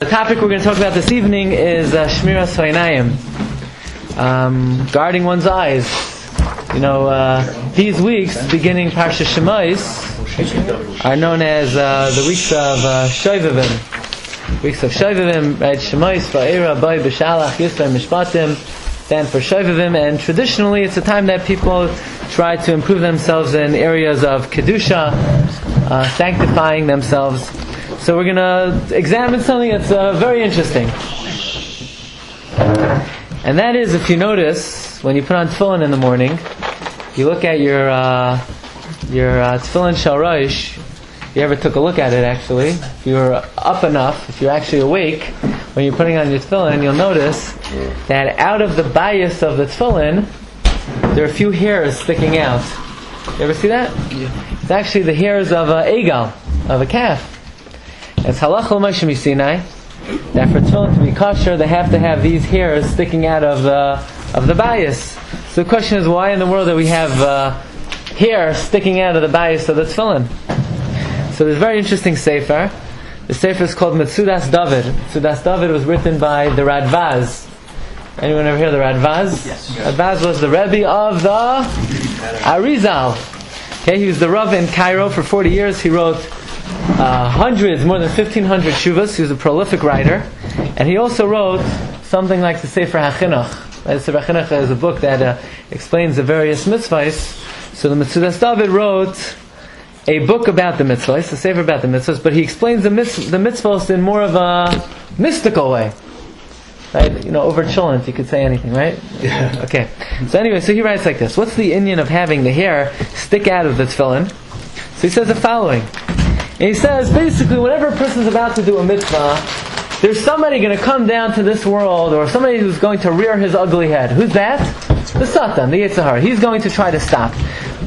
The topic we're going to talk about this evening is uh, Shmiras Hoinayim, um, guarding one's eyes. You know, uh, these weeks, beginning Parsha Shemais, are known as uh, the weeks of uh. Weeks of Shovavim, right? Shemais, Va'era, Boy, B'Shalach, Yisrael, Mishpatim, then for Shovavim, and traditionally it's a time that people try to improve themselves in areas of Kedusha, uh, sanctifying themselves. So we're going to examine something that's uh, very interesting. And that is, if you notice, when you put on tefillin in the morning, you look at your uh, your uh, tefillin shel rosh. You ever took a look at it? Actually, if you're up enough, if you're actually awake, when you're putting on your tefillin, you'll notice that out of the bayis of the tefillin, there are a few hairs sticking out. You ever see that? Yeah. It's actually the hairs of a egal, of a calf. It's halach l'moshe Sinai that for tefillin to be kosher, they have to have these hairs sticking out of the of the bayis. So the question is, why in the world do we have uh, hair sticking out of the bayis of the tefillin? So there's a very interesting sefer. The sefer is called Metzudas David. Metzudas David was written by the Radvaz. Anyone ever hear the Radvaz? Yes. Radvaz was the Rebbe of the Arizal. Okay, he was the Rav in Cairo for 40 years. He wrote uh, hundreds, more than 1,500 shuvas. He was a prolific writer. And he also wrote something like the Sefer HaChinuch. The Sefer HaChinuch is a book that uh, explains the various mitzvahs. So the Metzudas David wrote a book about the mitzvahs, a sefer about the mitzvahs, but he explains the, mitz- the mitzvahs in more of a mystical way. Right? You know, over chillin, you could say anything, right? Yeah. Okay. So anyway, so he writes like this. What's the inyan of having the hair stick out of the tefillin? So he says the following. And he says, basically, whenever a person's about to do a mitzvah, there's somebody going to come down to this world, or somebody who's going to rear his ugly head. Who's that? The Satan, the Yitzhahar. He's going to try to stop.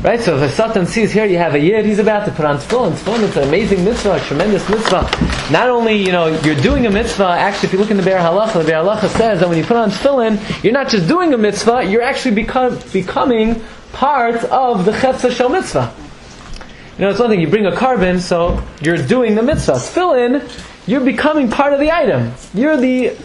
Right? So if a Satan sees here you have a Yid, he's about to put on tefillin. Tefillin is an amazing mitzvah, a tremendous mitzvah. Not only, you know, you're doing a mitzvah, actually if you look in the Be'er Halacha, the Be'er Halacha says that when you put on tefillin, you're not just doing a mitzvah, you're actually become, becoming part of the Chetza Shel Mitzvah. You know, it's one thing, you bring a korban, so you're doing the mitzvah. Tefillin, you're becoming part of the item. You're the,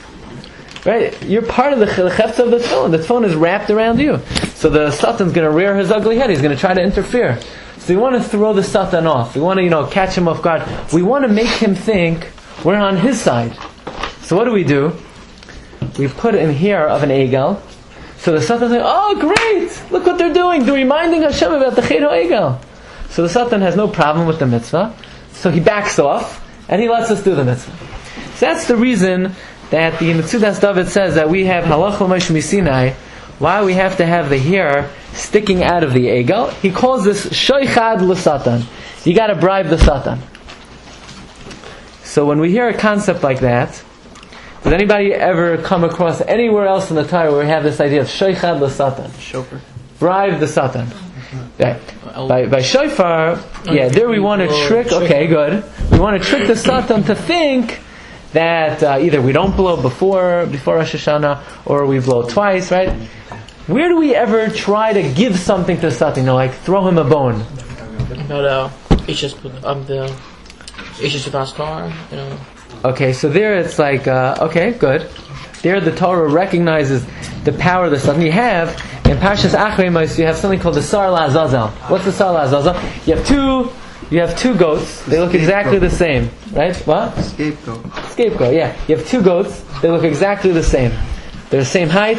right, you're part of the chefza of the tefillin. The tefillin is wrapped around you. So the satan's going to rear his ugly head. He's going to try to interfere. So we want to throw the satan off. We want to, you know, catch him off guard. We want to make him think we're on his side. So what do we do? We put in here of an egal. So the satan's like, oh great! Look what they're doing. They're reminding Hashem about the Chedo egal. So the Satan has no problem with the mitzvah, so he backs off and he lets us do the mitzvah. So that's the reason that the Metzudas David says that we have halach l'mosh misinai, why we have to have the hair sticking out of the egal. He calls this shoichad l'satan. You got to bribe the Satan. So when we hear a concept like that, does anybody ever come across anywhere else in the Torah where we have this idea of shoichad l'satan? Shofar. Bribe the Satan. By, by shofar, yeah, there we want to trick, okay, good. We want to trick the Satan to think that uh, either we don't blow before, before Rosh Hashanah, or we blow twice, right? Where do we ever try to give something to Satan? You know, like throw him a bone. But uh, it's just um the it's just about car, you know. Okay, so there it's like, uh, okay, good. There the Torah recognizes the power of the Satan. You have, in Parshas Achrei you have something called the Se'ir La'azazel. What's the Se'ir La'azazel? You have two, you have two goats. They look exactly the same, right? What? Scapegoat. Scapegoat, yeah. You have two goats. They look exactly the same. They're the same height,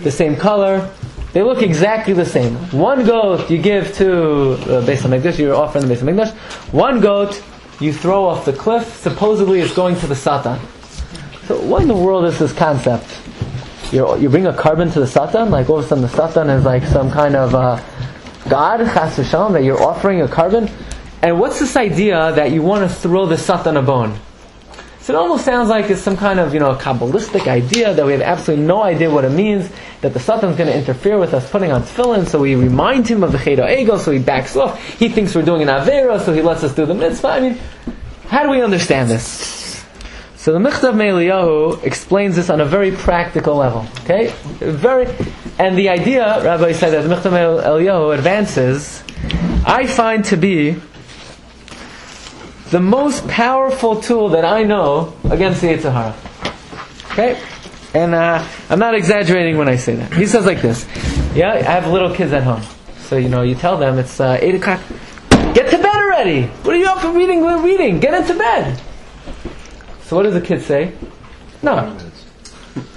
the same color. They look exactly the same. One goat you give to uh, Beis Hamikdash. You're offering the Beis Hamikdash. One goat you throw off the cliff. Supposedly it's going to the Satan. So what in the world is this concept? You you bring a korban to the Satan, like all of a sudden the Satan is like some kind of uh, God, Chas v'shalom, that you're offering a korban. And what's this idea that you want to throw the Satan a bone? So it almost sounds like it's some kind of, you know, a Kabbalistic idea that we have absolutely no idea what it means, that the Satan's going to interfere with us putting on tefillin, so we remind him of the Chedo Ego, so he backs off. He thinks we're doing an Avera, so he lets us do the mitzvah. I mean, how do we understand this? So the Michtav Me'eliyahu explains this on a very practical level. Okay? Very, and the idea, Rabbi said that the Michtav Me'eliyahu advances, I find to be the most powerful tool that I know against the Yetzer Okay? And uh, I'm not exaggerating when I say that. He says like this. Yeah, I have little kids at home. So, you know, you tell them it's uh, 8 o'clock. Get to bed already! What are you up for reading? We're reading. Get into bed. So what does the kid say? No.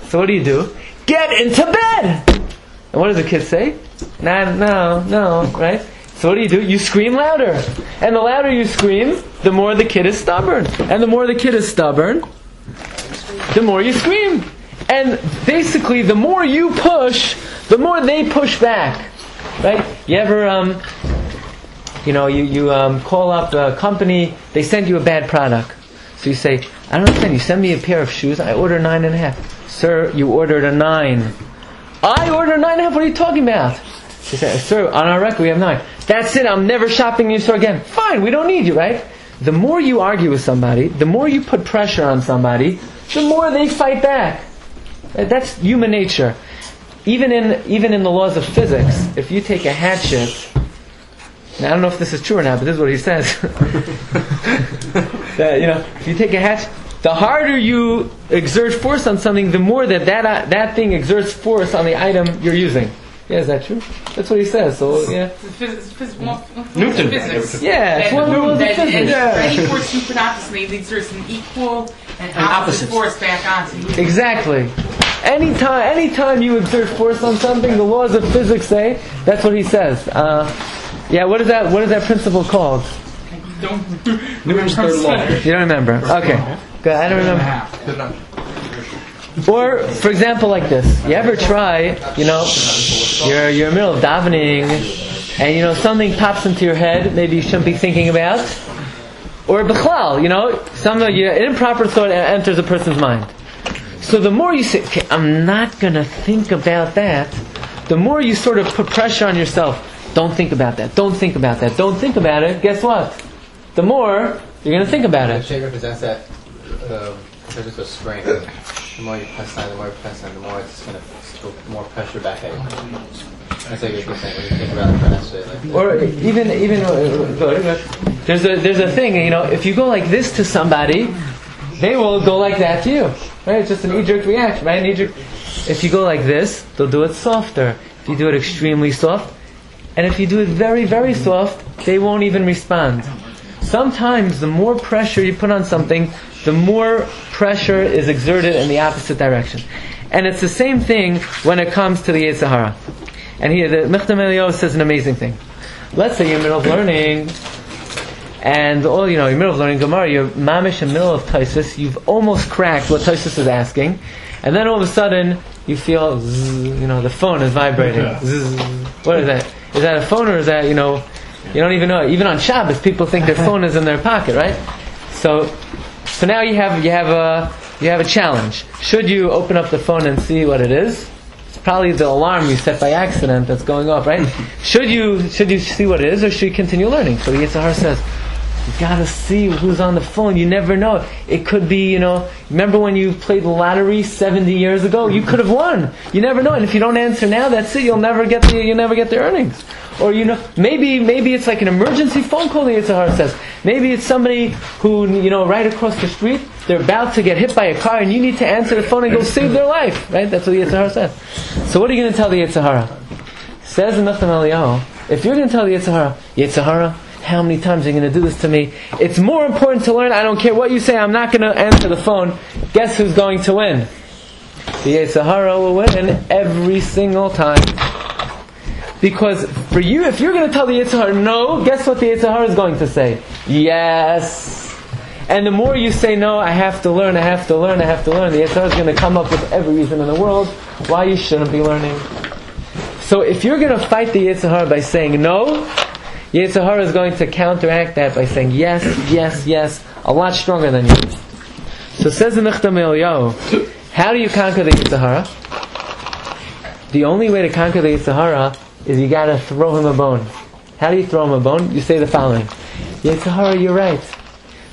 So what do you do? Get into bed! And what does the kid say? Nah, no, no, right? So what do you do? You scream louder. And the louder you scream, the more the kid is stubborn. And the more the kid is stubborn, the more you scream. And basically, the more you push, the more they push back. Right? You ever, um, you know, you, you um, call up a company, they send you a bad product. So you say, I don't understand, you send me a pair of shoes, I order nine and a half. Sir, you ordered a nine. I ordered nine and a half, what are you talking about? He said, Sir, on our record we have nine. That's it, I'm never shopping in your store again. Fine, we don't need you, right? The more you argue with somebody, the more you put pressure on somebody, the more they fight back. Uh, that's human nature. Even in even in the laws of physics, if you take a hatchet, now I don't know if this is true or not, but this is what he says. that, you know, if you take a hatchet, the harder you exert force on something, the more that that, uh, that thing exerts force on the item you're using. Yeah, is that true? That's what he says. So yeah. Phys- phys- more- more Newton. Physics. Yeah, it's That- one of the laws of that- and physics. Any force you put opposite it exerts an equal and opposite opposite. force back onto you. Exactly. Anytime, anytime you exert force on something, the laws of physics say that's what he says. Uh, yeah, what is that? What is that principle called? Don't Newton's third law. You don't remember? Okay, good. I don't remember. Or, for example, like this. You ever try? You know, you're you're in the middle of davening, and you know something pops into your head. Maybe you shouldn't be thinking about. Or bichlal, you know, some of your improper thought enters a person's mind. So the more you say, okay, I'm not going to think about that, the more you sort of put pressure on yourself. Don't think about that. Don't think about that. Don't think about it. Guess what? The more you're going to think about The it. shape represents that uh, a spring. The more you press on, the more you press on, the more it's going to put more pressure back at you. That's like a good thing when you think about it financially. Like, Or even even uh, there's a there's a thing. You know, if you go like this to somebody, they will go like that to you. Right? It's just an knee-jerk reaction, right? Knee-jerk. If you go like this, they'll do it softer. If you do it extremely soft, and if you do it very very soft, they won't even respond. Sometimes the more pressure you put on something, the more pressure is exerted in the opposite direction. And it's the same thing when it comes to the Yetzer Hara. And here, the Michtav Me'eliyahu says an amazing thing. Let's say you're in the middle of learning, and all you know, you're in the middle of learning Gemara, you're mamish in the middle of Taisus, you've almost cracked what Taisus is asking, and then all of a sudden you feel, zzz, you know, the phone is vibrating. Zzz. What is that? Is that a phone or is that, you know, you don't even know. Even on Shabbos, people think their phone is in their pocket, right? So, so now you have you have a you have a challenge. Should you open up the phone and see what it is? It's probably the alarm you set by accident that's going off, right? should you should you see what it is, or should you continue learning? So the Yitzhar says, you gotta see who's on the phone. You never know. It could be, you know, remember when you played the lottery 70 years ago? You could have won. You never know. And if you don't answer now, that's it. You'll never get the, you'll never get the earnings. Or, you know, maybe, maybe it's like an emergency phone call the Yitzhar says. Maybe it's somebody who, you know, right across the street, they're about to get hit by a car and you need to answer the phone and go save their life. Right? That's what the Yitzhar says. So what are you going to tell the Yitzhar? Says Michtav Me'eliyahu, if you're going to tell the Yitzhar, Yitzhar, how many times are you going to do this to me? It's more important to learn. I don't care what you say. I'm not going to answer the phone. Guess who's going to win? The Yetzer Hara will win every single time. Because for you, if you're going to tell the Yetzer Hara no, guess what the Yetzer Hara is going to say? Yes. And the more you say no, I have to learn, I have to learn, I have to learn, the Yetzer Hara is going to come up with every reason in the world why you shouldn't be learning. So if you're going to fight the Yetzer Hara by saying no, Yetzer Hara is going to counteract that by saying yes, yes, yes, a lot stronger than you. So says the Eliyahu, how do you conquer the Yetzer Hara? The only way to conquer the Yetzer Hara is you gotta throw him a bone. How do you throw him a bone? You say the following. Yetzer Hara, you're right.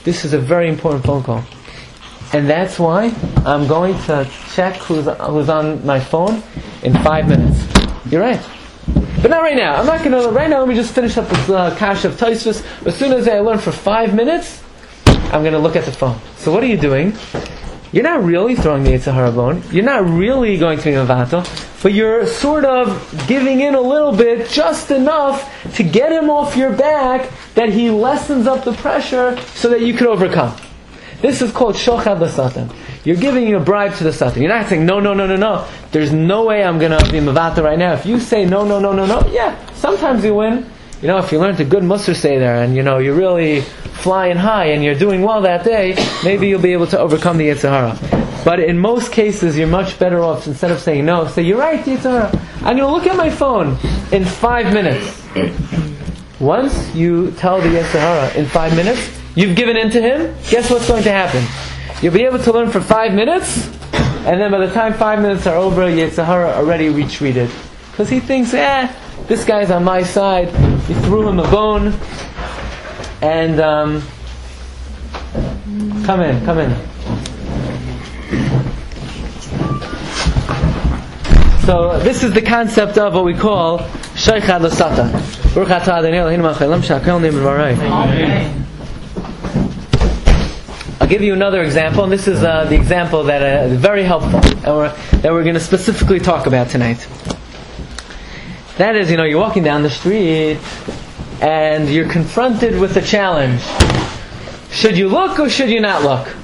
This is a very important phone call. And that's why I'm going to check who's, who's on my phone in five minutes. You're right. But not right now. I'm not going to. Right now, let me just finish up this uh, cache of Taisvis. As soon as I learn for five minutes, I'm going to look at the phone. So what are you doing? You're not really throwing the Yetzer Hara bone. You're not really going to be Mavato, but you're sort of giving in a little bit, just enough to get him off your back that he lessens up the pressure so that you could overcome. This is called Shochad the Satan. You're giving a bribe to the Satan. You're not saying, no, no, no, no, no. There's no way I'm going to be Mavata right now. If you say, no, no, no, no, no, yeah, sometimes you win. You know, if you learned a good Musar Seder and, you know, you're really flying high and you're doing well that day, maybe you'll be able to overcome the Yetzer Hara. But in most cases, you're much better off, instead of saying no, say, you're right, Yetzer Hara. I'm going to look at my phone in five minutes. Once you tell the Yetzer Hara in five minutes, you've given in to him, guess what's going to happen? You'll be able to learn for five minutes, and then by the time five minutes are over, Yetzer Hara already retreated. Because he thinks, eh, this guy's on my side. You threw him a bone. And, um, come in, come in. So this is the concept of what we call name v'varei. Give you another example, and this is uh, the example that uh, is very helpful, that we're going to specifically talk about tonight. That is, you know, you're walking down the street, and you're confronted with a challenge. Should you look or should you not look?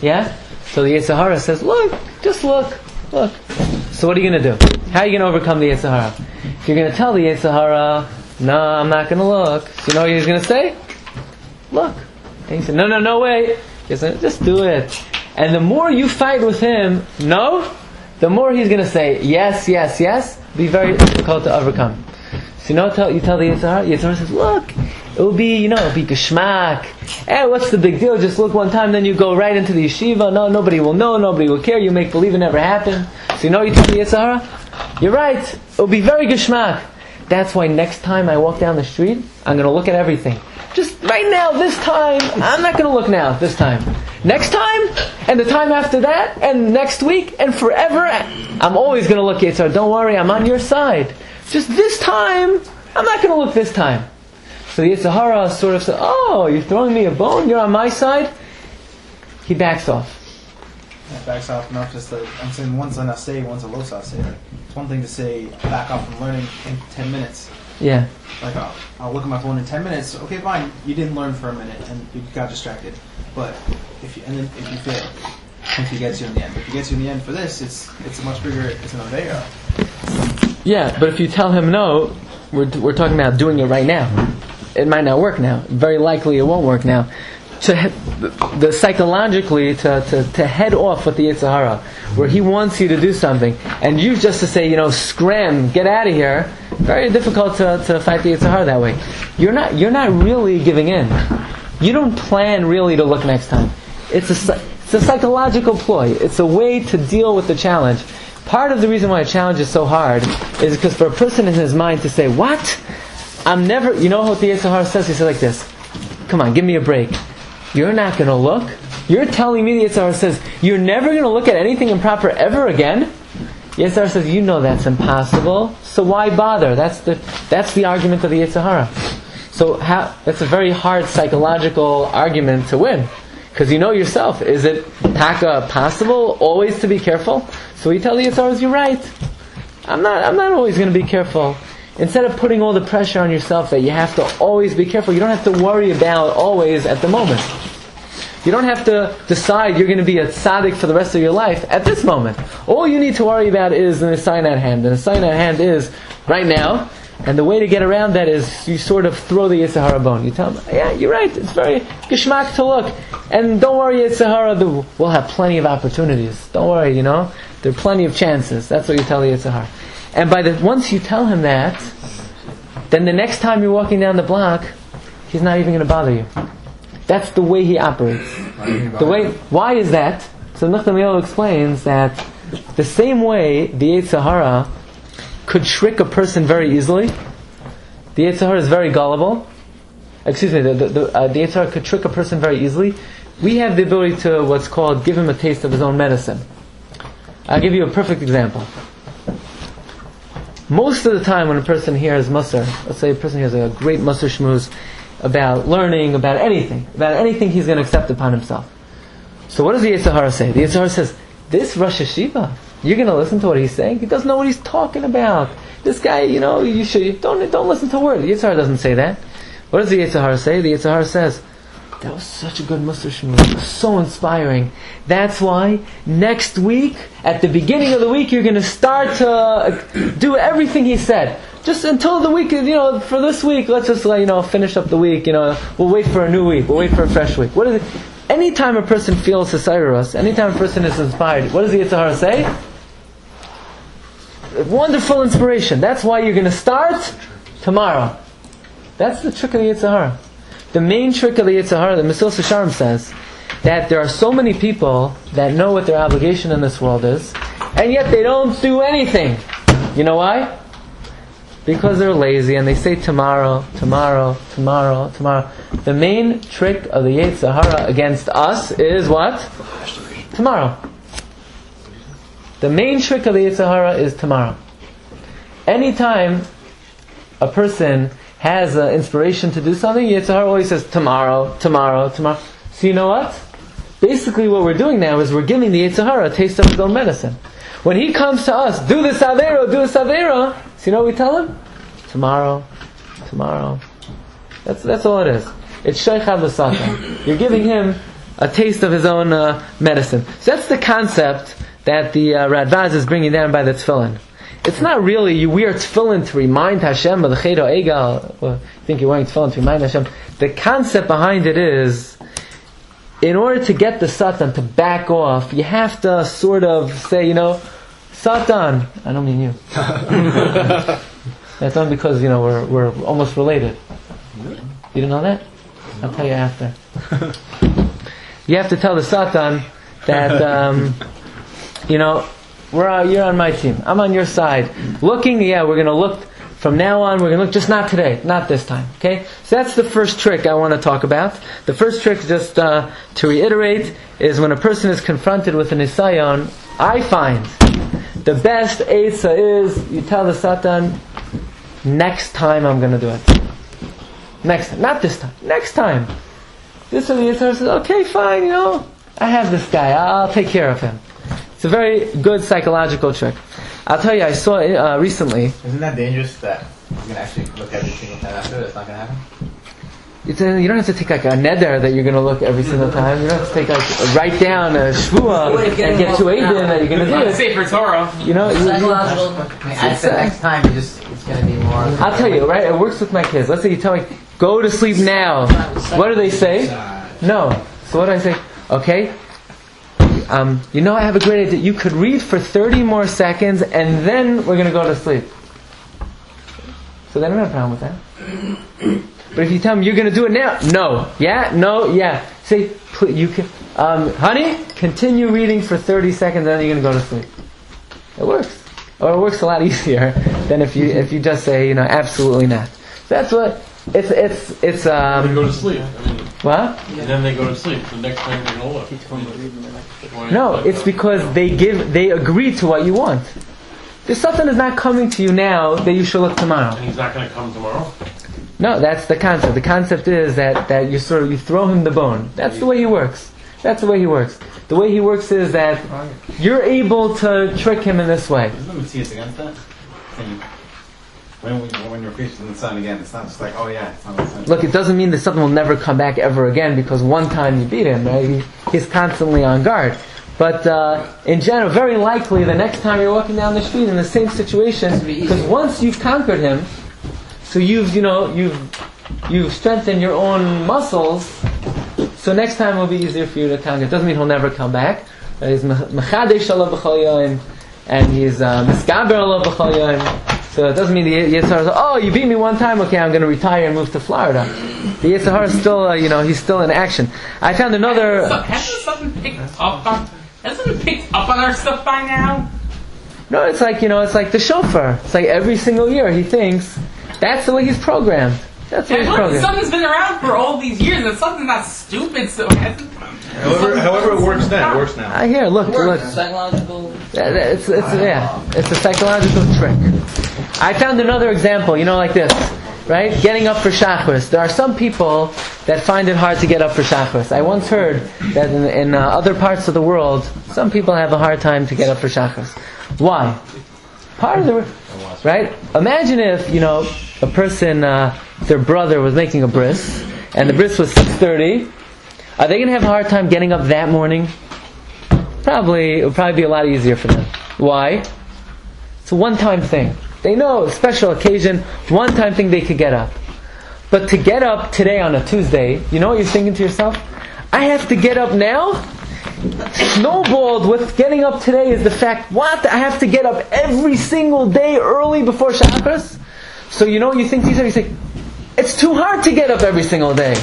Yeah? So the Yetzer Hara says, look, just look, look. So what are you going to do? How are you going to overcome the Yetzer Hara? You're going to tell the Yetzer Hara, no, I'm not going to look. So you know what he's going to say? Look. And he said, no, no, no, wait. He said, just do it. And the more you fight with him, no, the more he's going to say, yes, yes, yes, be very difficult to overcome. So you know, tell, you tell the Yetzer Hara, Yitzhahara says, look, it will be, you know, it'll be geschmack. Eh, what's the big deal? Just look one time, then you go right into the yeshiva. No, nobody will know, nobody will care. You make believe it never happened. So you know, you tell the Yetzer Hara, you're right. It'll be very geschmack. That's why next time I walk down the street, I'm going to look at everything. Just right now, this time, I'm not going to look now, this time. Next time, and the time after that, and next week, and forever, I'm always going to look at Yetzer Hara. Don't worry, I'm on your side. Just this time, I'm not going to look this time. So the Yetzer Hara sort of said, Oh, you're throwing me a bone? You're on my side? He backs off. Backs off enough just to, I'm saying once an say, one's a los say. It's one thing to say back off from learning in 10 minutes. Yeah. Like, I'll, I'll look at my phone in 10 minutes. Okay, fine. You didn't learn for a minute and you got distracted. But if you, and then if you fail, if he gets you in the end. If he gets you in the end for this, it's it's a much bigger, it's an Aveira. Yeah, but if you tell him no, we're, we're talking about doing it right now. It might not work now. Very likely it won't work now. To he- the psychologically to, to, to head off with the Yetzer Hara, where he wants you to do something, and you just to say, you know, scram, get out of here. Very difficult to, to fight the Yetzer Hara that way. You're not you're not really giving in. You don't plan really to look next time. It's a it's a psychological ploy. It's a way to deal with the challenge. Part of the reason why a challenge is so hard is because for a person in his mind to say, "What? I'm never." You know what the Yetzer Hara says? He says like this: "Come on, give me a break. You're not going to look. You're telling me the Yetzer Hara says you're never going to look at anything improper ever again." Yetzer Hara says, "You know that's impossible. So why bother?" That's the that's the argument of the Yetzer Hara. So how, that's a very hard psychological argument to win. Because you know yourself, is it taka possible always to be careful? So you tell the Yisraelis, you're right. I'm not, I'm not always going to be careful. Instead of putting all the pressure on yourself that you have to always be careful, you don't have to worry about always at the moment. You don't have to decide you're going to be a tzaddik for the rest of your life at this moment. All you need to worry about is an sign at hand. And the sign at hand is right now. And the way to get around that is you sort of throw the Yetzer Hara bone. You tell them, yeah, you're right. It's very geschmack to look. And don't worry, Yetzer Hara, we'll have plenty of opportunities. Don't worry, you know. There are plenty of chances. That's what you tell the Yetzer Hara. And by the, once you tell him that, then the next time you're walking down the block, he's not even going to bother you. That's the way he operates. The way, why is that? So Nachman explains that the same way the Yetzer Hara could trick a person very easily, the Yetzer Hara is very gullible. Excuse me, the, the, the, uh, the Yetzer Hara could trick a person very easily. We have the ability to what's called give him a taste of his own medicine. I'll give you a perfect example. Most of the time when a person hears Musar, let's say a person hears a great Musar shmooze, about learning, about anything, about anything he's going to accept upon himself. So what does the Yetzer Hara say? The Yetzer Hara says, this Rosh Hayeshiva, you're going to listen to what he's saying? He doesn't know what he's talking about. This guy, you know, you should, don't, don't listen to a word. The Yetzer Hara doesn't say that. What does the Yetzer Hara say? The Yetzer Hara says, that was such a good Musar Shmuel. So inspiring. That's why next week, at the beginning of the week, you're going to start to uh, do everything he said. Just until the week, you know, for this week, let's just, you know, finish up the week. You know, we'll wait for a new week. We'll wait for a fresh week. What is it? Anytime a person feels Hesirus, anytime a person is inspired, what does the Yetzer Hara say? Wonderful inspiration. That's why you're going to start tomorrow. That's the trick of the Yetzer Hara. The main trick of the Yetzer Hara, the Mesilas Yesharim says, that there are so many people that know what their obligation in this world is, and yet they don't do anything. You know why? Because they're lazy and they say tomorrow, tomorrow, tomorrow, tomorrow. The main trick of the Yetzer Hara against us is what? Tomorrow. The main trick of the Yetzer Hara is tomorrow. Anytime a person has an inspiration to do something, Yetzer Hara always says tomorrow, tomorrow, tomorrow. So you know what? Basically what we're doing now is we're giving the Yetzer Hara a taste of his own medicine. When he comes to us, do this Avera, do this Avera, you know what we tell him? Tomorrow, tomorrow. That's, that's all it is. It's Sheikhad L'Satan. You're giving him a taste of his own uh, medicine. So that's the concept that the uh, Radbaz is bringing down by the tefillin. It's not really you wear tefillin to remind Hashem of the Chedo Egal. Well, you think you're wearing tefillin to remind Hashem. The concept behind it is, in order to get the Satan to back off, you have to sort of say, you know, Satan. I don't mean you. That's only because you know we're we're almost related. You didn't know that? I'll tell you after. you have to tell the Satan that um, you know we're uh, you're on my team. I'm on your side. Looking, yeah, we're going to look from now on. We're going to look just not today, not this time. Okay, so that's the first trick I want to talk about. The first trick, just uh, to reiterate, is when a person is confronted with an isayon. I find the best Eitzah is you tell the Satan, next time I'm going to do it. Next time, not this time. Next time. This one the Yitzhar says, okay, fine, you know, I have this guy. I'll take care of him. It's a very good psychological trick. I'll tell you, I saw it uh, recently. Isn't that dangerous that you're gonna actually look at every single time after? That's not gonna happen. It's a, you don't have to take like a neder that you're going to look every single time. You don't have to take like write down a shvua and get to Aiden that you're going to do it. Sefer Torah. You know, you- you- Psychological. I I said next time you just it's gonna be more. I'll tell you, right? It works with my kids. Let's say you tell me, go to sleep now. What do they say? No. So what do I say? Okay. Um, you know, I have a great idea. You could read for 30 more seconds, and then we're going to go to sleep. So they don't have a problem with that. But if you tell them you're going to do it now, no, yeah, no, yeah. Say, you can, um, honey, continue reading for 30 seconds, and then you're going to go to sleep. It works, or it works a lot easier than if you if you just say, you know, absolutely not. That's what it's it's it's They um go to sleep. I mean, what? and then they go to sleep. The next time they're gonna look. Why- No, it's because they give they agree to what you want. There's something is not coming to you now that you should look tomorrow. And he's not gonna come tomorrow. No, that's the concept. The concept is that, that you sort of you throw him the bone. That's the way he works. That's the way he works. The way he works is that you're able to trick him in this way. Isn't the Matthias against that? When, we, when you're preaching the sun again, it's not just like, oh yeah, it's not the sun. Look, it doesn't mean that something will never come back ever again because one time you beat him, right? He, he's constantly on guard. But uh, in general, very likely the next time you're walking down the street in the same situation, because once you've conquered him, so you've you know you've you've strengthened your own muscles. So next time it will be easier for you to conquer. It doesn't mean he'll never come back. Uh, He's mechadesh Allah b'chol and he's uh, miskaber Allah b'chol. So it doesn't mean the Yitzhar says, oh, you beat me one time, okay, I'm going to retire and move to Florida. The Yitzhar is still, uh, you know, he's still in action. I found another. Hasn't something picked up on? Hasn't it picked up on our stuff by now? No, it's like, you know, it's like the shofar. It's like every single year he thinks that's the way he's programmed. That's the way he's Look, programmed. something's been around for all these years, and something's not stupid, so it hasn't. However, however it works now, it works now. I hear, look, look. Psychological. Yeah, It's, it's, yeah, it's a psychological trick. I found another example, you know, like this. right? Getting up for Shacharis. There are some people that find it hard to get up for Shacharis. I once heard that in, in uh, other parts of the world, some people have a hard time to get up for Shacharis. Why? Part of the right. Imagine if you know a person, uh, their brother was making a bris, and the bris was six thirty. Are they going to have a hard time getting up that morning? Probably, it would probably be a lot easier for them. Why? It's a one-time thing. They know special occasion, one-time thing they could get up. But to get up today on a Tuesday, you know what you're thinking to yourself? I have to get up now? Snowballed with getting up today is the fact, what? I have to get up every single day early before Shabbos? So you know you think to yourself? You say, it's too hard to get up every single day.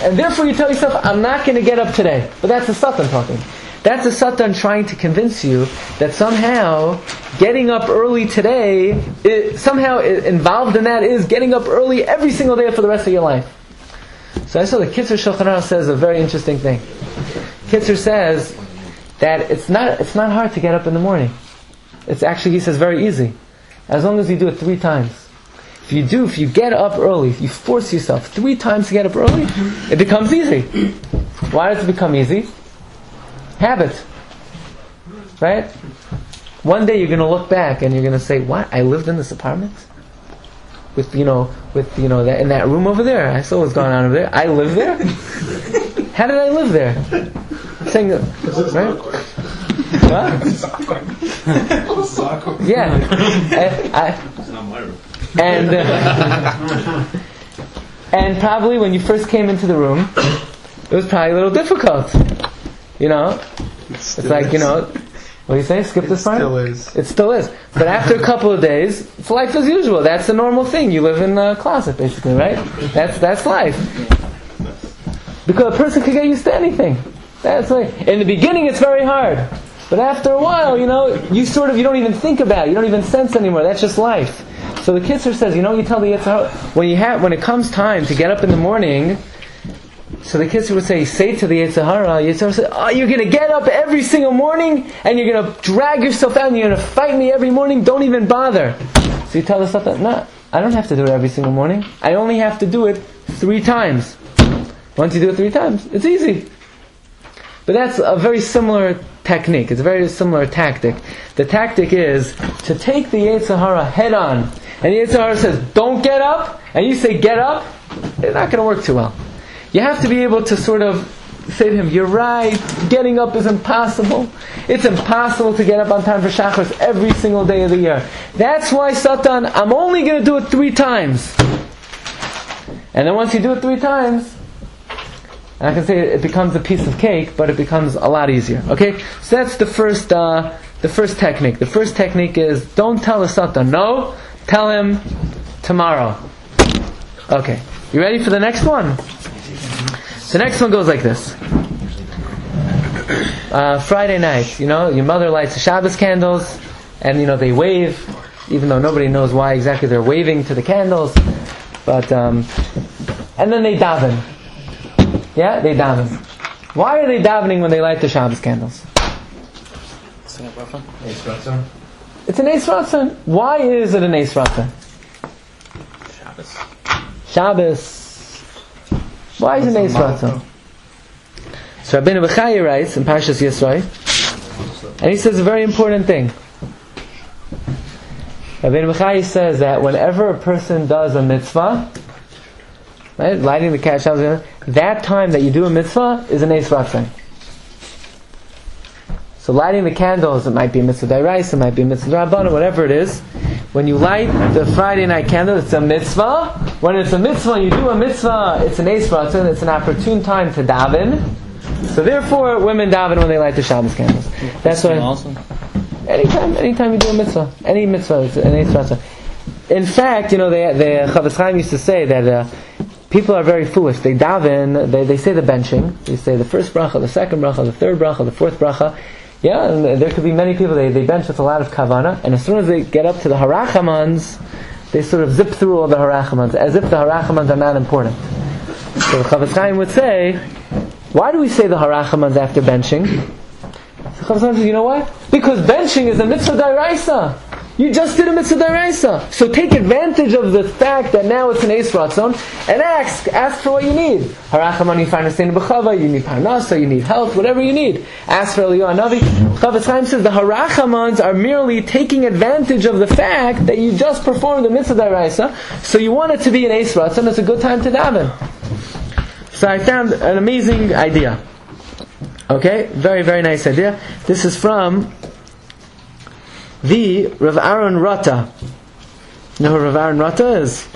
And therefore you tell yourself, I'm not going to get up today. But that's the Satan talking. That's the Satan trying to convince you that somehow getting up early today, it, somehow involved in that is getting up early every single day for the rest of your life. So I saw the Kitzur Shulchan says a very interesting thing. Kitzur says that it's not, it's not hard to get up in the morning. It's actually, he says, very easy. As long as you do it three times. If you do, if you get up early, if you force yourself three times to get up early, it becomes easy. Why does it become easy? Habit. Right? One day you're going to look back and you're going to say, "What? I lived in this apartment with you know, with you know, that in that room over there. I saw what's going on over there. I live there. How did I live there?" Saying, right? What? Yeah. I, I, and uh, and probably when you first came into the room, it was probably a little difficult. You know, it's like you know, what do you say? Skip this part. Still is. It still is. But after a couple of days, it's life as usual. That's the normal thing. You live in a closet, basically, right? That's that's life. Because a person can get used to anything. That's like in the beginning, it's very hard. But after a while, you know, you sort of you don't even think about it. You don't even sense anymore. That's just life. So the Kitzur says, you know, you tell the Yitzhak when you have when it comes time to get up in the morning. So the Kitzur would say, say to the Yetzer Hara, uh, Yetzer Hara would say, oh, you're going to get up every single morning and you're going to drag yourself out and you're going to fight me every morning. Don't even bother. So you tell the Satan, no, I don't have to do it every single morning. I only have to do it three times. Once you do it three times, it's easy. But that's a very similar technique. It's a very similar tactic. The tactic is to take the Yetzer Hara head on. And the Yetzer Hara says, don't get up. And you say, get up. It's not going to work too well. You have to be able to sort of say to him, you're right, getting up is impossible. It's impossible to get up on time for Shacharis every single day of the year. That's why, Satan, I'm only going to do it three times. And then once you do it three times, and I can say it becomes a piece of cake, but it becomes a lot easier. Okay? So that's the first, uh, the first technique. The first technique is don't tell the Satan no, tell him tomorrow. Okay. You ready for the next one? The next one goes like this. Uh, Friday night, you know, your mother lights the Shabbos candles, and you know they wave, even though nobody knows why exactly they're waving to the candles. But um, and then they daven. Yeah, they daven. Why are they davening when they light the Shabbos candles? It's an Eis Ratzon. Why is it an Eis Ratzon? Shabbos. Shabbos. Why is it an Eis Ratzon? So Rabbeinu Bechaya writes in Parshas Yisrael, and he says a very important thing. Rabbeinu Bechaya says that whenever a person does a mitzvah, right, lighting the cat Shabbos, that time that you do a mitzvah is an Eis Ratzon. So lighting the candles, it might be a mitzvah dairais, it might be a mitzvah rabbanon, whatever it is. When you light the Friday night candle, it's a mitzvah. When it's a mitzvah, you do a mitzvah, it's an Eis Ratzon, it's an opportune time to daven. So therefore, women daven when they light the Shabbos candles. That's why. Anytime, anytime you do a mitzvah, any mitzvah, it's an Ratzon. In fact, you know, the the Chofetz Chaim used to say that uh, people are very foolish. They daven, they, they say the benching. They say the first bracha, the second bracha, the third bracha, the fourth bracha. Yeah, and there could be many people, they, they bench with a lot of kavana, and as soon as they get up to the harachamans, they sort of zip through all the harachamans, as if the harachamans are not important. So Chofetz Chaim would say, why do we say the harachamans after benching? So Chofetz Chaim says, you know why? Because benching is a mitzvah dairaisa. You just did a mitzvah deraisa. So take advantage of the fact that now it's an ace and ask, ask for what you need. Harachamon, you find a stain b'chava, you need parnasa, you need health, whatever you need. Ask for Eliyahu Navi. Chofetz Chaim says the harachamons are merely taking advantage of the fact that you just performed the mitzvah deraisa, so you want it to be an ace it's a good time to daven. So I found an amazing idea. Okay, very, very nice idea. This is from the Rav Aaron Rotter. You know who Rav Aaron Rotter is?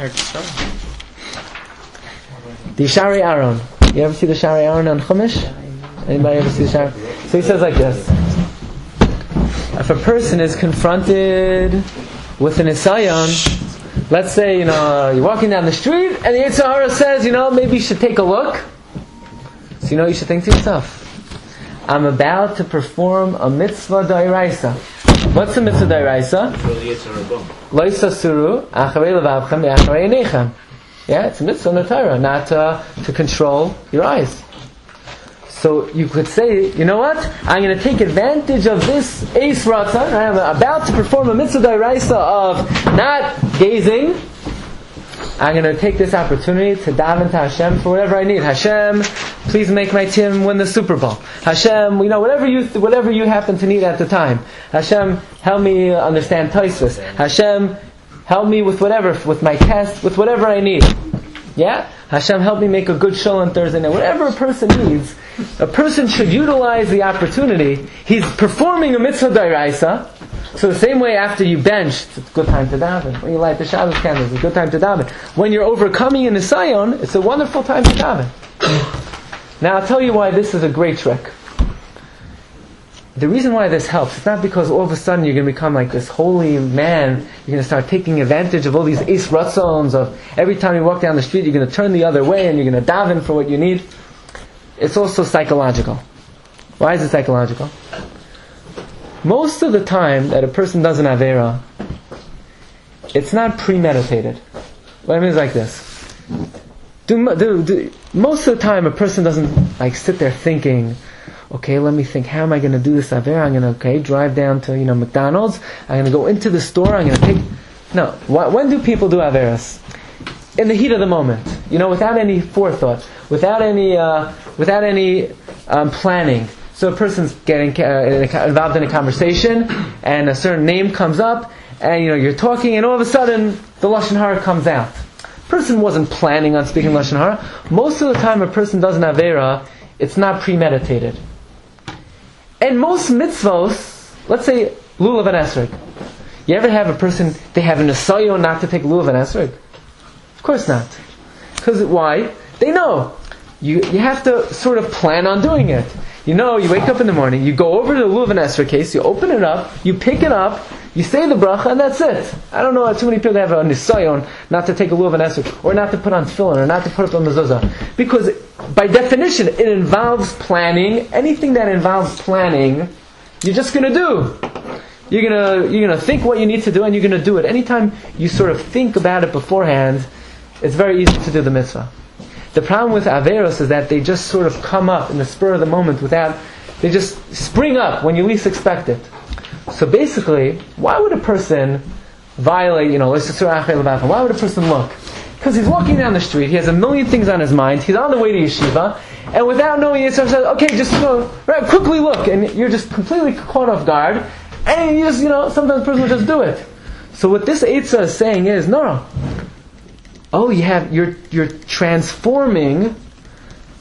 The Shaarei Aaron. You ever see the Shaarei Aaron on Chumash? Anybody ever see the Shari? So he says like this. If a person is confronted with an Isayon, let's say, you know, you're walking down the street and the Yitzhahara says, you know, maybe you should take a look. So you know you should think to yourself, I'm about to perform a mitzvah dairaisa. What's a mitzvah dairaisa? Loisa suru acharei levavchem ve'acharei einechem. Yeah, it's a mitzvah in the Torah, not uh, to control your eyes. So you could say, you know what? I'm going to take advantage of this ace rata. I'm about to perform a mitzvah dairaisa of not gazing. I'm going to take this opportunity to daven to Hashem for whatever I need. Hashem, please make my team win the Super Bowl. Hashem, you know, whatever you whatever you happen to need at the time. Hashem, help me understand Taisus. Hashem, help me with whatever, with my test, with whatever I need. Yeah? Hashem, help me make a good show on Thursday night. Whatever a person needs, a person should utilize the opportunity. He's performing a mitzvah dairaisa. So the same way after you benched, it's a good time to daven. When you light the Shabbos candles, it's a good time to daven. When you're overcoming in the Sion, it's a wonderful time to daven. Now I'll tell you why this is a great trick. The reason why this helps, it's not because all of a sudden you're going to become like this holy man. You're going to start taking advantage of all these ace ratzons of every time you walk down the street, you're going to turn the other way and you're going to daven for what you need. It's also psychological. Why is it psychological? Most of the time that a person does an Avera, it's not premeditated. What I mean is like this. Do, do, do, most of the time a person doesn't like sit there thinking, okay, let me think, how am I going to do this Avera? I'm going to, okay, drive down to, you know, McDonald's. I'm going to go into the store. I'm going to take, no. Wh- when do people do Averas? In the heat of the moment. You know, without any forethought. Without any, uh, without any um, planning. So a person's getting uh, involved in a conversation, and a certain name comes up, and you know you're talking, and all of a sudden the lashon hara comes out. Person wasn't planning on speaking lashon hara. Most of the time, a person does an avera, it's not premeditated. And most mitzvos, let's say lulav and esrog. You ever have a person they have an asayo not to take lulav and esrog? Of course not. Because why? They know you you have to sort of plan on doing it. You know, you wake up in the morning, you go over to the Lulav Esrog case, you open it up, you pick it up, you say the bracha, and that's it. I don't know how too many people have a nisayon not to take a Lulav Esrog, or not to put on tefillin, or not to put up a mezuzah. Because by definition, it involves planning. Anything that involves planning, you're just gonna do. You're gonna, you're gonna think what you need to do, and you're gonna do it. Anytime you sort of think about it beforehand, it's very easy to do the mitzvah. The problem with Averos is that they just sort of come up in the spur of the moment without, they just spring up when you least expect it. So basically, why would a person violate, you know, why would a person look? Because he's walking down the street, he has a million things on his mind, he's on the way to yeshiva, and without knowing it, says, okay, just you know, right, quickly look, and you're just completely caught off guard, and you just, you know, sometimes a person will just do it. So what this Eitzah is saying is, no, no, oh, you have you're you're transforming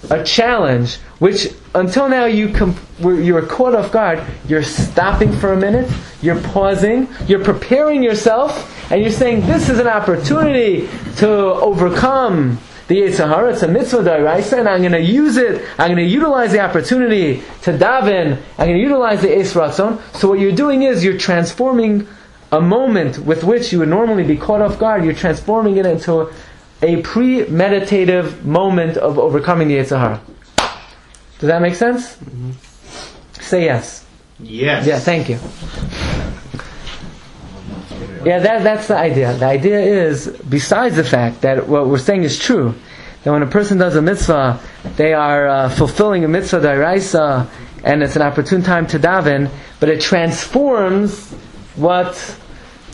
a challenge which until now you com- you were caught off guard. You're stopping for a minute. You're pausing. You're preparing yourself, and you're saying this is an opportunity to overcome the Yitzhahara. It's a mitzvah da'iraisa, and I'm going to use it. I'm going to utilize the opportunity to daven. I'm going to utilize the Eis Ratzon. So what you're doing is you're transforming a moment with which you would normally be caught off guard, you're transforming it into a premeditative moment of overcoming the Yitzhahara. Does that make sense? Mm-hmm. Say yes. Yes. Yeah, thank you. Yeah, that, that's the idea. The idea is, besides the fact that what we're saying is true, that when a person does a mitzvah, they are uh, fulfilling a mitzvah da'iraisa, and it's an opportune time to daven, but it transforms what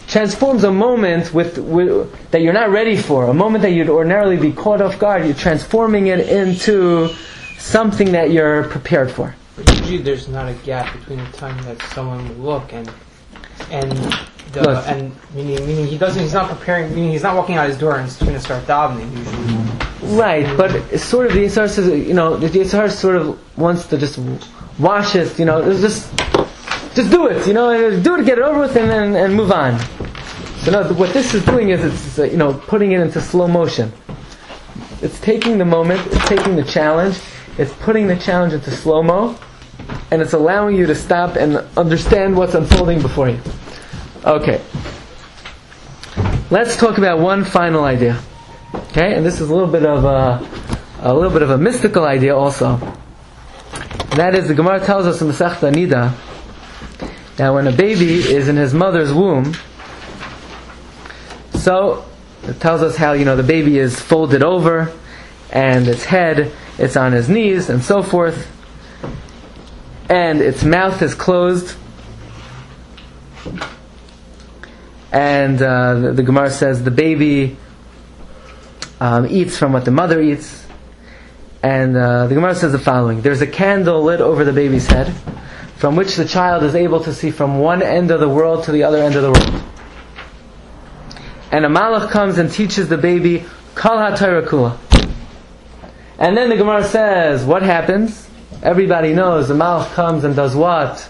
transforms a moment with, with that you're not ready for, a moment that you'd ordinarily be caught off guard. You're transforming it into something that you're prepared for. But usually there's not a gap between the time that someone will look and and the Look. and meaning meaning he doesn't he's not preparing meaning he's not walking out his door and he's going to start davening usually. Right, but it's sort of the Yitzhar says, you know, the Yitzhar sort of wants to just wash it, you know, it's just, just do it, you know, do it, get it over with, and and, and move on. So no, what this is doing is it's, uh, you know, putting it into slow motion. It's taking the moment, it's taking the challenge, it's putting the challenge into slow mo, and it's allowing you to stop and understand what's unfolding before you. Okay. Let's talk about one final idea. Okay, and this is a little bit of a, a little bit of a mystical idea also. And that is the Gemara tells us in Masechta Nida that when a baby is in his mother's womb, so it tells us how you know the baby is folded over, and its head it's on his knees and so forth, and its mouth is closed. And uh, the, the Gemara says the baby um, eats from what the mother eats. And uh, the Gemara says the following There's a candle lit over the baby's head, from which the child is able to see from one end of the world to the other end of the world. And a malach comes and teaches the baby Kal Kula. And then the Gemara says, what happens? Everybody knows the malach comes and does what?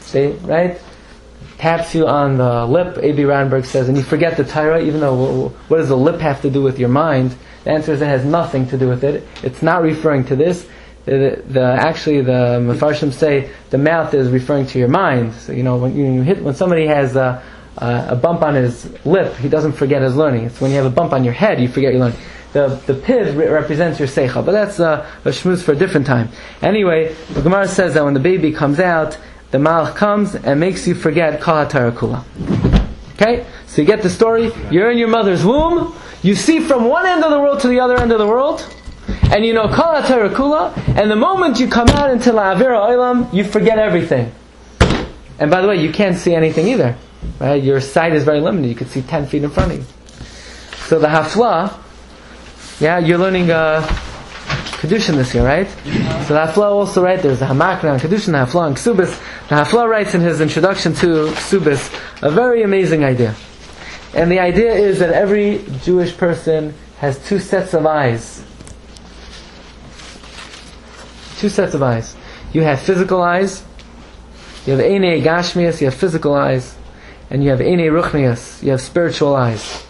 See, right? Taps you on the lip, A.B. Randberg says, and you forget the Torah, even though what does the lip have to do with your mind? The answer is it has nothing to do with it. It's not referring to this. The, the, actually, the Mefarshim say the mouth is referring to your mind. So, you know, when you, hit, when somebody has a, a, a bump on his lip, he doesn't forget his learning. It's when you have a bump on your head, you forget your learning. The, the piv re- represents your seicha, but that's uh, a shmooze for a different time. Anyway, the Gemara says that when the baby comes out, the malach comes and makes you forget kol HaTorah kula. Okay? So you get the story. You're in your mother's womb. You see from one end of the world to the other end of the world. And you know HaTorah kula. And the moment you come out into la'avira oilam, you forget everything. And by the way, you can't see anything either. Right? Your sight is very limited. You can see 10 feet in front of you. So the hafla, yeah, you're learning uh, Kedushin this year, right? So the Hafla also, right, there's the Hamakneh on Kedushin, the Hafla on Ksubis. The Hafla writes in his introduction to Ksubis a very amazing idea. And the idea is that every Jewish person has two sets of eyes. Two sets of eyes. You have physical eyes, you have Eine Gashmias, you have physical eyes, and you have Eine Ruchnias, you have spiritual eyes.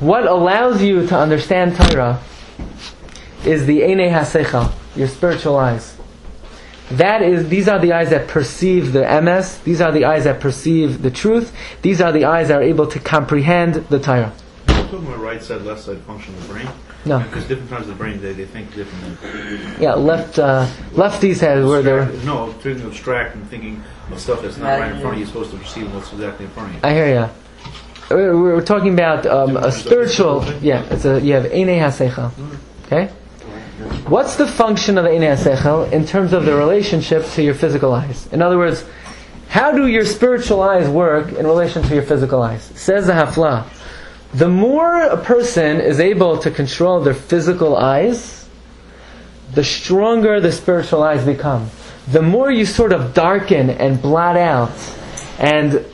What allows you to understand Torah is the Eine HaSechel, your spiritual eyes. That is, these are the eyes that perceive the emes, these are the eyes that perceive the truth, these are the eyes that are able to comprehend the Torah. Talking about right side, left side function of the brain? No. Because different parts of the brain, they, they think differently. Yeah, left, uh, lefties have where they're, No, to abstract and thinking of stuff that's not right in front of you, you're supposed to perceive what's exactly in front of you. I hear ya. We're, we're talking about um, a spiritual, yeah, it's a, you have Eine HaSechel. Okay? What's the function of the Eine HaSechel in terms of the relationship to your physical eyes? In other words, how do your spiritual eyes work in relation to your physical eyes? Says the Hafla. The more a person is able to control their physical eyes, the stronger the spiritual eyes become. The more you sort of darken and blot out and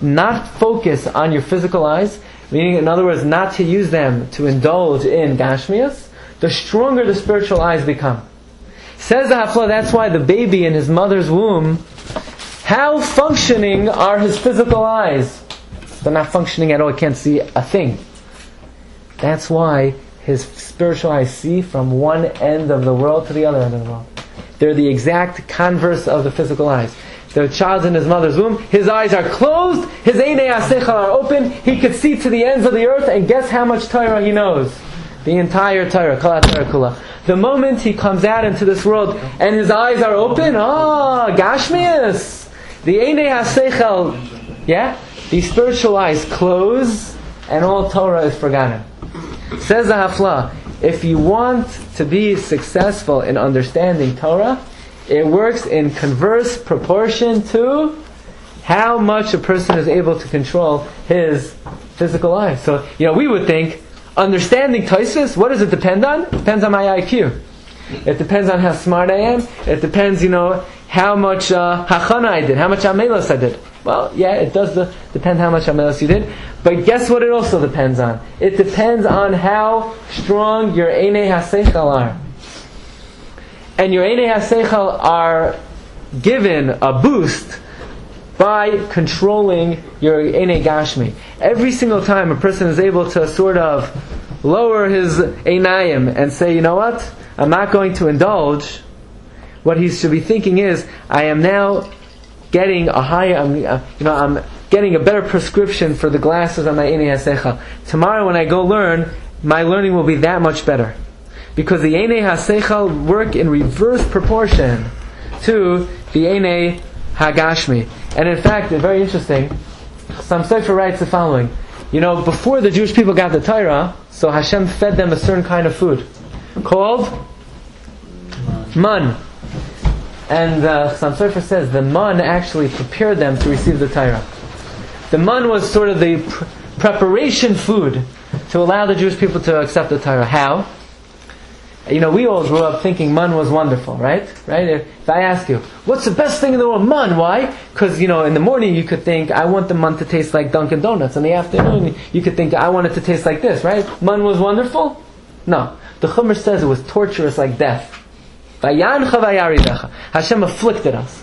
not focus on your physical eyes, meaning in other words, not to use them to indulge in gashmias, the stronger the spiritual eyes become. Says the Hafla, that's why the baby in his mother's womb, how functioning are his physical eyes? They're not functioning at all, he can't see a thing. That's why his spiritual eyes see from one end of the world to the other end of the world. They're the exact converse of the physical eyes. The child's in his mother's womb, his eyes are closed, his Einei HaSechel are open, he could see to the ends of the earth, and guess how much Torah he knows? The entire Torah, kol HaTorah kula. The moment he comes out into this world and his eyes are open, ah, Gashmias! The Einei HaSechel, yeah? The spiritual eyes close, and all Torah is forgotten. Says the Hafla, if you want to be successful in understanding Torah, it works in converse proportion to how much a person is able to control his physical eyes. So, you know, we would think, understanding Toisus, what does it depend on? It depends on my IQ. It depends on how smart I am. It depends, you know, how much uh, hachana I did, how much amelos I did. Well, yeah, it does the, depend how much amelos you did. But guess what it also depends on? It depends on how strong your ene hasechal are. And your ene hasechal are given a boost by controlling your ene gashmi. Every single time a person is able to sort of lower his einayim and say, you know what, I'm not going to indulge. What he should be thinking is, I am now getting a higher, I'm, uh, you know, I'm getting a better prescription for the glasses on my ene hasechal. Tomorrow when I go learn, my learning will be that much better. Because the ene hasechal work in reverse proportion to the ene hagashmi. And in fact, it's very interesting. Some Sefer writes the following. You know, before the Jewish people got the Torah, so Hashem fed them a certain kind of food called man. And uh, some Sefer says the man actually prepared them to receive the Torah. The man was sort of the pr- preparation food to allow the Jewish people to accept the Torah. How? You know, we all grew up thinking man was wonderful, right? Right? If I ask you, what's the best thing in the world? Man, why? Because, you know, in the morning you could think, I want the man to taste like Dunkin' Donuts. In the afternoon you could think, I want it to taste like this, right? Man was wonderful? No. The Chumash says it was torturous like death. Hashem afflicted us.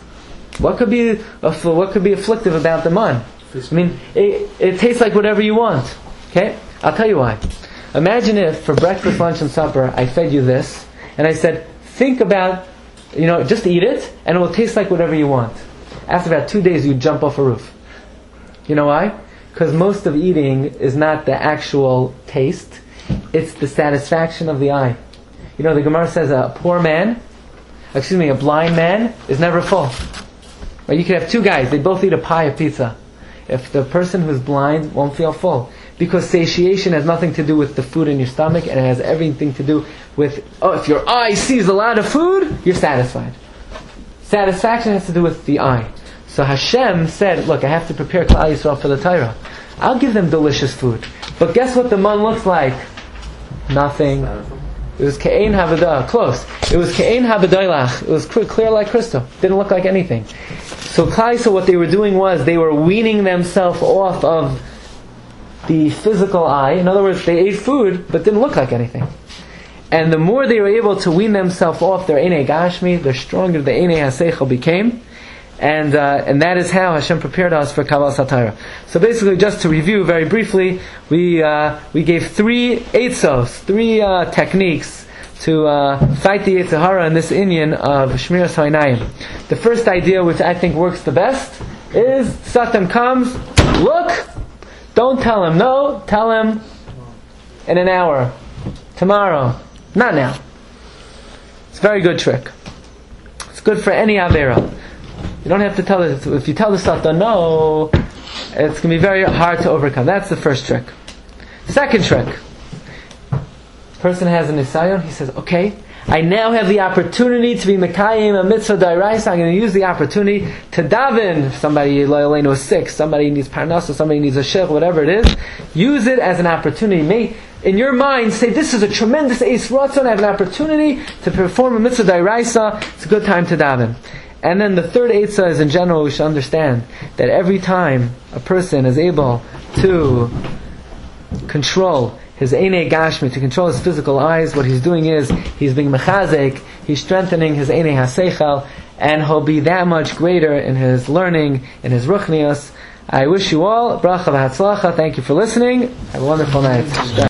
What could be what could be afflictive about the man? I mean, it, it tastes like whatever you want. Okay, I'll tell you why. Imagine if for breakfast, lunch, and supper I fed you this, and I said, think about, you know, just eat it, and it will taste like whatever you want. After about two days, you jump off a roof. You know why? Because most of eating is not the actual taste; it's the satisfaction of the eye. You know, the Gemara says a poor man, excuse me, a blind man is never full. Right? You could have two guys, they both eat a pie of pizza. If the person who's blind won't feel full. Because satiation has nothing to do with the food in your stomach and it has everything to do with, oh, if your eye sees a lot of food, you're satisfied. Satisfaction has to do with the eye. So Hashem said, look, I have to prepare Klal Yisrael for the Torah. I'll give them delicious food. But guess what the man looks like? Nothing. It was Ke'en Havadah, close. It was Ke'en Havadoilach. It was clear like crystal. Didn't look like anything. So Klal Yisrael, what they were doing was they were weaning themselves off of the physical eye. In other words, they ate food but didn't look like anything. And the more they were able to wean themselves off their Ene Gashmi, the stronger the Ene Haseichel became. And, uh, and that is how Hashem prepared us for Kabbalas HaTorah. So basically, just to review very briefly, we, uh, we gave three eitzos, three uh, techniques to uh, fight the Yetzer Hara in this inyan of Shmiras Einayim. The first idea, which I think works the best, is Satan comes, look, don't tell him no, tell him in an hour, tomorrow, not now. It's a very good trick. It's good for any Avera. You don't have to tell it. If you tell the Satan no, it's going to be very hard to overcome. That's the first trick. Second trick. Person has an isayon. He says, "Okay, I now have the opportunity to be Mekayim a mitzvah dairais. I'm going to use the opportunity to daven. Somebody loyaleno is sick. Somebody needs parnasa. Somebody needs a shech. Whatever it is, use it as an opportunity. May in your mind say, "This is a tremendous eis ratzon. I have an opportunity to perform a mitzvah dairaisa. It's a good time to daven." And then the third eitzah is in general, we should understand that every time a person is able to control his Eine Gashmi, to control his physical eyes, what he's doing is he's being mechazek, he's strengthening his Eine Haseichel, and he'll be that much greater in his learning, in his ruchnias. I wish you all bracha v'hatzlacha. Thank you for listening. Have a wonderful night.